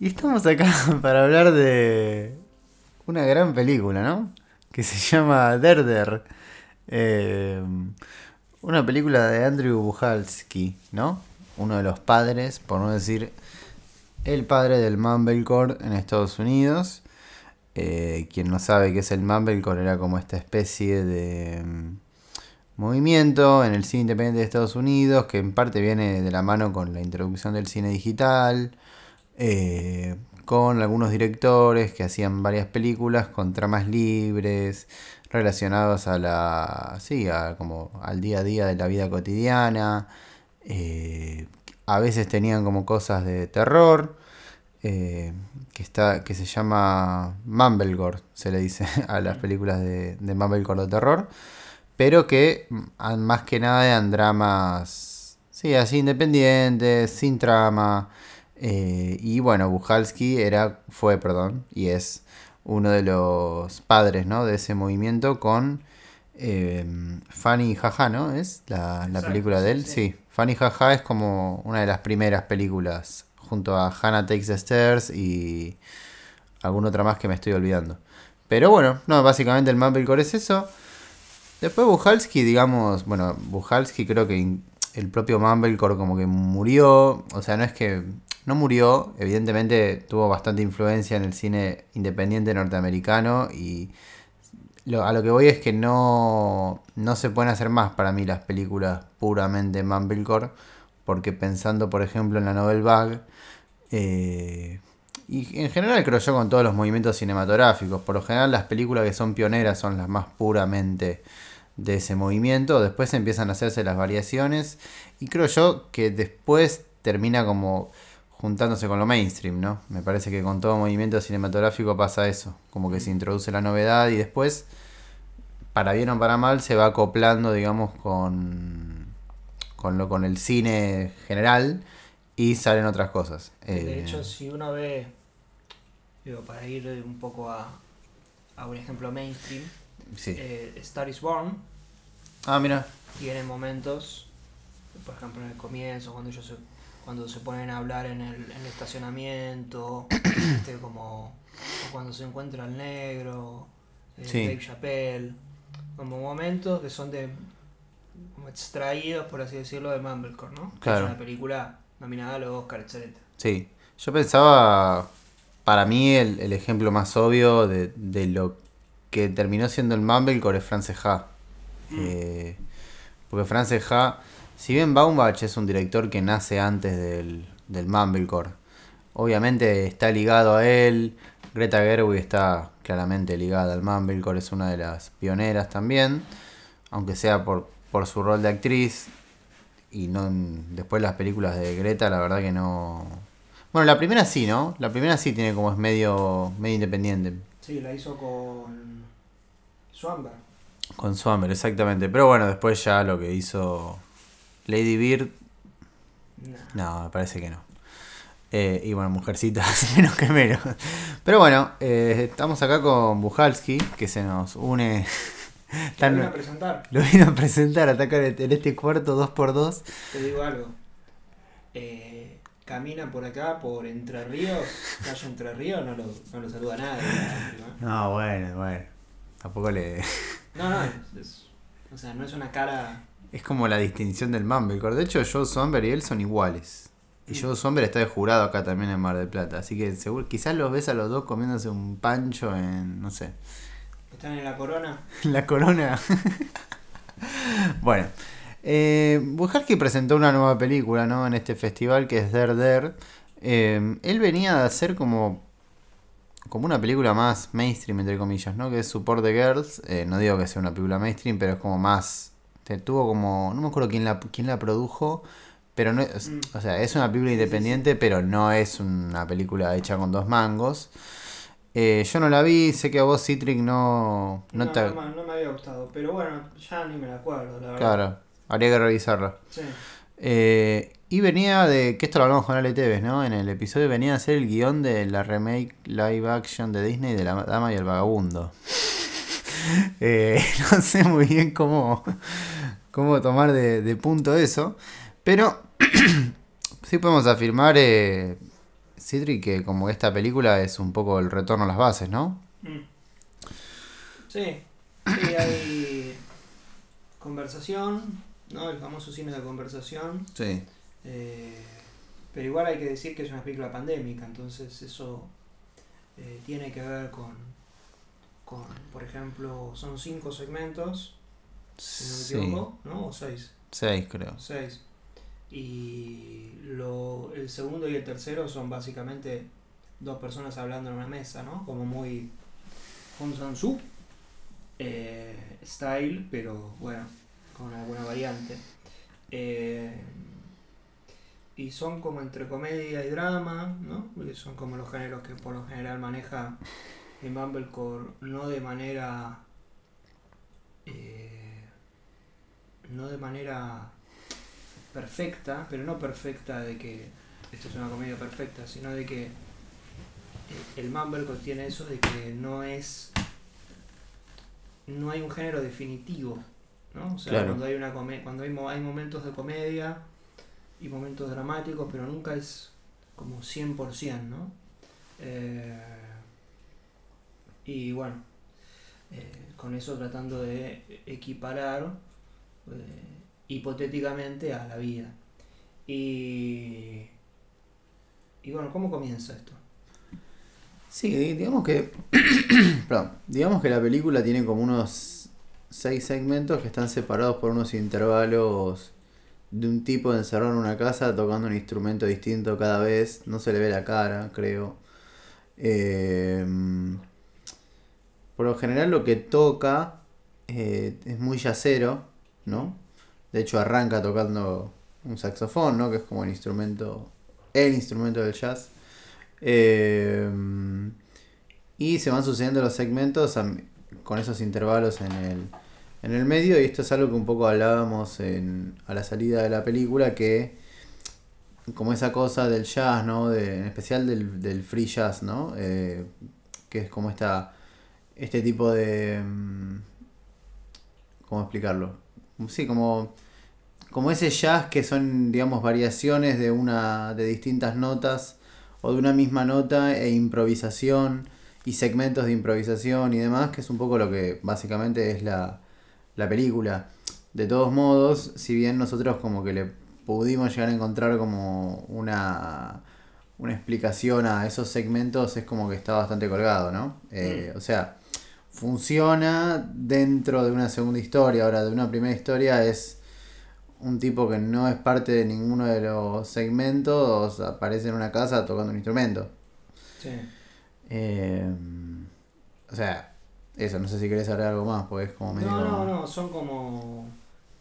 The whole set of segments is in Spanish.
Y estamos acá para hablar de una gran película, ¿no? Que se llama Derder. Eh, una película de Andrew Buchalski, ¿no? Uno de los padres, por no decir el padre del Mumblecore en Estados Unidos. Eh, quien no sabe qué es el Mumblecore era como esta especie de mm, movimiento en el cine independiente de Estados Unidos que en parte viene de la mano con la introducción del cine digital, eh, con algunos directores que hacían varias películas con tramas libres relacionados a la sí como al día a día de la vida cotidiana. Eh, a veces tenían como cosas de terror eh, que está que se llama Mumblegore se le dice a las películas de, de Mumblegore de terror pero que mm, más que nada eran dramas sí así independientes sin trama eh, y bueno, Bujalski era, fue, perdón, y es uno de los padres ¿no? de ese movimiento con eh, Fanny Jaja, ¿no? ¿Es la, película de él? Sí, Fanny Jaja es como una de las primeras películas junto a Hannah Takes the Stairs y alguna otra más que me estoy olvidando. Pero bueno, no, básicamente el Mumblecore es eso. Después Bujalski, digamos, bueno, Bujalski creo que el propio Mumblecore como que murió, o sea, no es que no murió, evidentemente tuvo bastante influencia en el cine independiente norteamericano y a lo que voy es que no, no se pueden hacer más para mí las películas puramente Mumblecore, porque pensando por ejemplo en la Novel Bag, eh, y en general creo yo con todos los movimientos cinematográficos, por lo general las películas que son pioneras son las más puramente de ese movimiento, después empiezan a hacerse las variaciones y creo yo que después termina como juntándose con lo mainstream, ¿no? Me parece que con todo movimiento cinematográfico pasa eso, como que se introduce la novedad y después, para bien o para mal, se va acoplando, digamos, con, con, lo, con el cine general y salen otras cosas. De eh, hecho, si uno ve, digo, para ir un poco a, a un ejemplo mainstream, eh, Star is Born. Ah, mira. Tiene momentos, por ejemplo, en el comienzo, cuando ellos se cuando se ponen a hablar en el, en el estacionamiento, este, como cuando se encuentra el negro, eh, Dave Chappelle, como momentos que son de como extraídos, por así decirlo, de Mumblecore, ¿no? Claro. es una película nominada a los Oscar, etc. Sí, yo pensaba, para mí el, el ejemplo más obvio de, de, lo que terminó siendo el Mumblecore es Frances Ha. Mm. Eh, porque Frances Ha si bien Baumbach es un director que nace antes del, del Mumblecore, obviamente está ligado a él. Greta Gerwig está claramente ligada al Mumblecore, es una de las pioneras también, aunque sea por, por su rol de actriz. Y no después las películas de Greta, la verdad que no. Bueno, la primera sí, ¿no? La primera sí tiene como es medio, medio independiente. Sí, la hizo con Swamber. Con Swamber, exactamente. Pero bueno, después ya lo que hizo Lady Bird. No, me parece que no. Eh, y bueno, Mujercitas, menos que menos. Pero bueno, eh, estamos acá con Bujalski, que se nos une. Lo vino a presentar. Lo vino a presentar, atacar en este cuarto 2x2. Te digo algo. Eh, camina por acá, por Entre Ríos, calle Entre Ríos, no lo, no lo saluda nadie. No, bueno, bueno. Tampoco le. No, no, o sea, no es una cara es como la distinción del Mumblecore. De hecho, Joe Somber y él son iguales. Y Joe Somber está de jurado acá también en Mar del Plata. Así que seguro, quizás los ves a los dos comiéndose un pancho en, no sé. ¿Están en la corona? la corona. bueno. Eh, presentó una nueva película, ¿no? En este festival que es Der Der. Eh, él venía de hacer como como una película más mainstream, entre comillas, ¿no? Que es Support the Girls. Eh, no digo que sea una película mainstream, pero es como más tuvo como. No me acuerdo quién la, quién la produjo. Pero no es, mm. o sea, es una película independiente, pero no es una película hecha con dos mangos. Eh, yo no la vi, sé que a vos Citric no. No, no, me había gustado, pero bueno, ya ni me la acuerdo, la verdad. Claro, habría que revisarla. Sí. Eh, y venía de. que esto lo hablamos con Ale Tevez, ¿no? En el episodio venía a ser el guion de la remake live action de Disney de La Dama y el Vagabundo. Eh, no sé muy bien cómo cómo tomar de, punto eso. Pero sí podemos afirmar, eh, Citri, que como esta película es un poco el retorno a las bases, ¿no? Mm. Sí, sí, hay conversación, ¿no? El famoso cine de conversación. Sí. Eh, pero igual hay que decir que es una película pandémica, entonces eso eh, tiene que ver con, con, por ejemplo, son cinco segmentos, si no me Sí. equivoco, ¿no? O seis. Seis, creo. Seis. Y lo, el segundo y el tercero son básicamente dos personas hablando en una mesa, ¿no? Como muy Hong Sang-soo eh, style, pero bueno, con alguna variante. Eh, y son como entre comedia y drama, ¿no? Porque son como los géneros que por lo general maneja en Mumblecore, no de manera... eh, no de manera perfecta, pero no perfecta de que esto es una comedia perfecta, sino de que el Mumblecore tiene eso de que no es no hay un género definitivo, ¿no? O sea, Claro. cuando hay una cuando hay, mo- hay momentos de comedia y momentos dramáticos, pero nunca es como 100%, ¿no? Eh, y bueno, eh, con eso tratando de equiparar eh, hipotéticamente a la vida. Y, y bueno, ¿cómo comienza esto? Sí, digamos que. perdón. Digamos que la película tiene como unos seis segmentos que están separados por unos intervalos de un tipo encerrado en una casa tocando un instrumento distinto cada vez. No se le ve la cara, creo. Eh, por lo general lo que toca eh, es muy yacero, ¿no? De hecho arranca tocando un saxofón, ¿no? Que es como el instrumento, el instrumento del jazz. Eh, y se van sucediendo los segmentos con esos intervalos en el, en el medio. Y esto es algo que un poco hablábamos en, a la salida de la película, que como esa cosa del jazz, ¿no? De, en especial del, del free jazz, ¿no? Eh, que es como esta, este tipo de... mm, ¿Cómo explicarlo? Sí, como, como ese jazz que son, digamos, variaciones de, una, de distintas notas o de una misma nota e improvisación y segmentos de improvisación y demás, que es un poco lo que básicamente es la, la película. De todos modos, si bien nosotros como que le pudimos llegar a encontrar como una, una explicación a esos segmentos, es como que está bastante colgado, ¿no? Eh, O sea, funciona dentro de una segunda historia, ahora de una primera historia es un tipo que no es parte de ninguno de los segmentos, aparece en una casa tocando un instrumento. Sí. Eh, o sea, eso, no sé si querés agregar algo más, porque es como medio... No, no, no, son como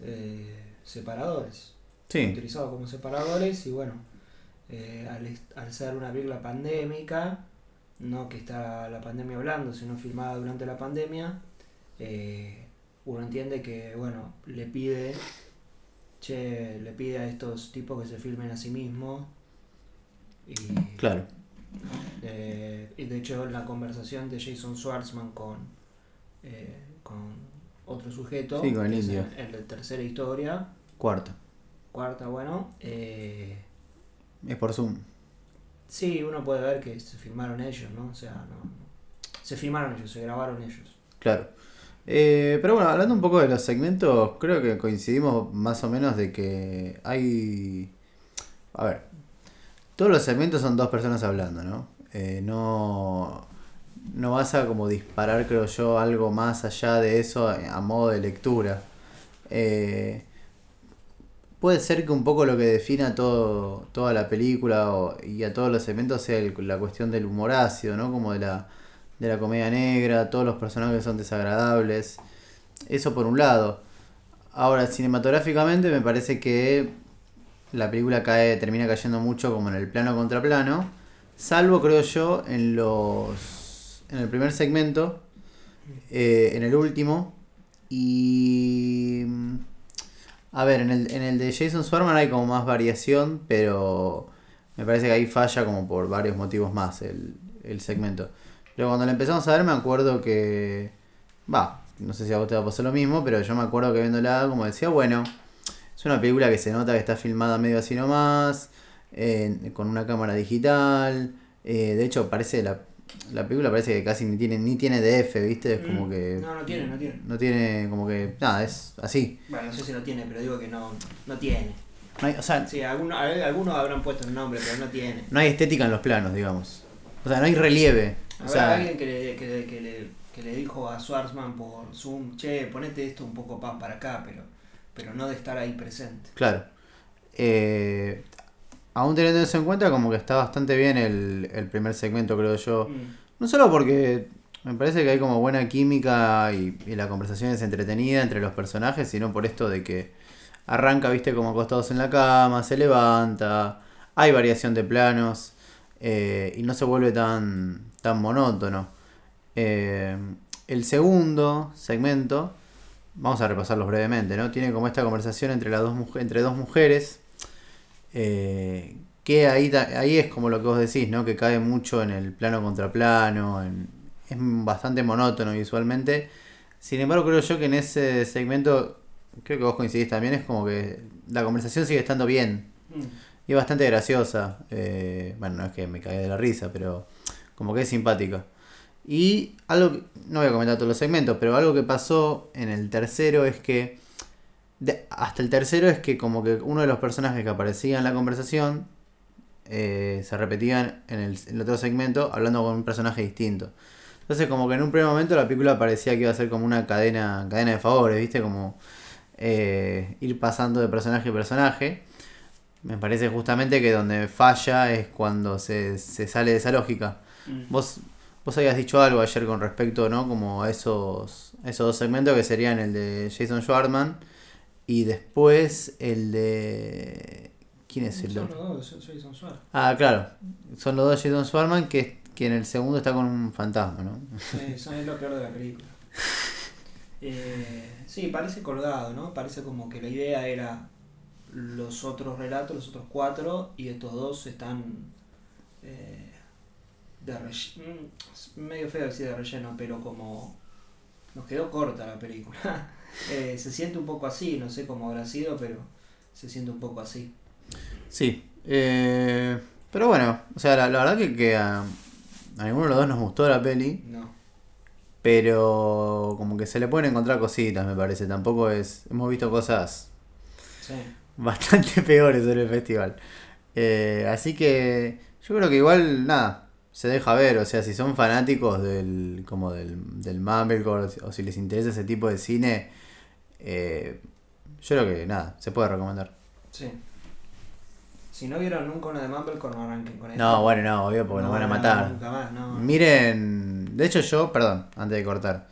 eh, separadores. Sí, Utilizados como separadores y bueno, eh, al, al ser una película pandémica, no que está la pandemia hablando, sino filmada durante la pandemia, eh, uno entiende que, bueno, le pide, che, le pide a estos tipos que se filmen a sí mismos. Y, claro. Eh, y de hecho la conversación de Jason Schwartzman con, eh, con otro sujeto, Sí, con el indio. el de tercera historia, Cuarto. cuarta, bueno, eh, Es por Zoom. sí, uno puede ver que se filmaron ellos, ¿no? O sea, no, no- se filmaron ellos, se grabaron ellos. Claro. Eh, pero bueno, hablando un poco de los segmentos, creo que coincidimos más o menos de que hay... A ver, todos los segmentos son dos personas hablando, ¿no? Eh, no, no vas a como disparar, creo yo, algo más allá de eso a modo de lectura. Eh, puede ser que un poco lo que defina todo, toda la película o- y a todos los segmentos sea la cuestión del humor ácido, ¿no? Como de la, de la comedia negra, todos los personajes son desagradables. Eso por un lado. Ahora, cinematográficamente me parece que la película cae, termina cayendo mucho como en el plano contra plano. Salvo, creo yo, en los. en el primer segmento. eh, en el último. Y. A ver, en el, en el de Jason Swarman hay como más variación, pero me parece que ahí falla como por varios motivos más el, el segmento. Pero cuando la empezamos a ver me acuerdo que... Va, no sé si a vos te va a pasar lo mismo, pero yo me acuerdo que viéndola como decía, bueno, es una película que se nota que está filmada medio así nomás. eh, con una cámara digital. eh, de hecho, parece la, la película parece que casi ni tiene, ni tiene DF, ¿viste? Es como Mm. que. No, no tiene, no tiene. No tiene, como que. Nada, es así. Bueno, no sé si lo tiene, pero digo que no, no tiene. No hay, o sea, Sí, algunos, algunos habrán puesto el nombre, pero no tiene. no hay estética en los planos, digamos. O sea, no hay relieve. O sea, alguien que le, que, le, que, le, que le dijo a Schwarzman por Zoom, che, ponete esto un poco más para acá, pero, pero no de estar ahí presente. Claro. Eh, aún teniendo eso en cuenta, como que está bastante bien el, el primer segmento, creo yo. Mm. No solo porque me parece que hay como buena química y, y la conversación es entretenida entre los personajes, sino por esto de que arranca, viste, como acostados en la cama, se levanta, hay variación de planos eh, y no se vuelve tan, tan monótono. Eh, el segundo segmento, vamos a repasarlos brevemente, ¿no? Tiene como esta conversación entre, las dos, entre dos mujeres. eh, que ahí, ahí es como lo que vos decís, ¿no? Que cae mucho en el plano contra plano, en- es bastante monótono visualmente. Sin embargo, creo yo que en ese segmento, creo que vos coincidís también, es como que la conversación sigue estando bien. Mm. Y es bastante graciosa. eh, bueno, no es que me cagué de la risa, pero como que es simpática. Y algo, que- no voy a comentar todos los segmentos, pero algo que pasó en el tercero es que, de- hasta el tercero es que como que uno de los personajes que aparecía en la conversación eh, se repetían en el, en el otro segmento hablando con un personaje distinto. Entonces como que en un primer momento la película parecía que iba a ser como una cadena, cadena de favores, ¿viste? Como eh, ir pasando de personaje a personaje. Me parece justamente que donde falla es cuando se, se sale de esa lógica. Mm. Vos, vos habías dicho algo ayer con respecto, ¿no? Como a esos, esos dos segmentos que serían el de Jason Schwartzman y después el de... ¿Quién es el Son los dos, Jason Schwartz. Ah, claro. Son los dos Jason Schwartzman que, que en el segundo está con un fantasma, ¿no? Son es lo peor de la película. Eh, sí, parece colgado, ¿no? Parece como que la idea era los otros relatos, los otros cuatro, y estos dos están eh, de relleno. Medio feo decir de relleno, pero como nos quedó corta la película. Eh, se siente un poco así, no sé cómo habrá sido, pero se siente un poco así. Sí. eh, pero bueno, o sea, la, la verdad que, que a, a ninguno de los dos nos gustó la peli. No. Pero como que se le pueden encontrar cositas, me parece. Tampoco es... Hemos visto cosas Sí. bastante peores en el festival. Eh, así que yo creo que igual, nada, se deja ver. O sea, si son fanáticos del como del, del Mumblecore o si- les interesa ese tipo de cine, eh, yo creo que nada, se puede recomendar. Sí. Si no vieron nunca una de Mumblecore, no arranquen con esto. No, bueno, no, obvio, porque nos van a matar. Nunca más, no. Miren, de hecho yo, perdón, antes de cortar,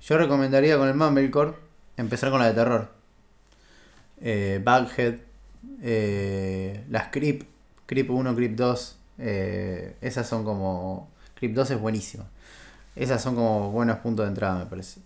yo recomendaría con el Mumblecore empezar con la de terror. Eh, Bughead, eh, las Creep, Creep 1, Creep 2, eh, esas son como... 2 es buenísima. Esas son como buenos puntos de entrada, me parece.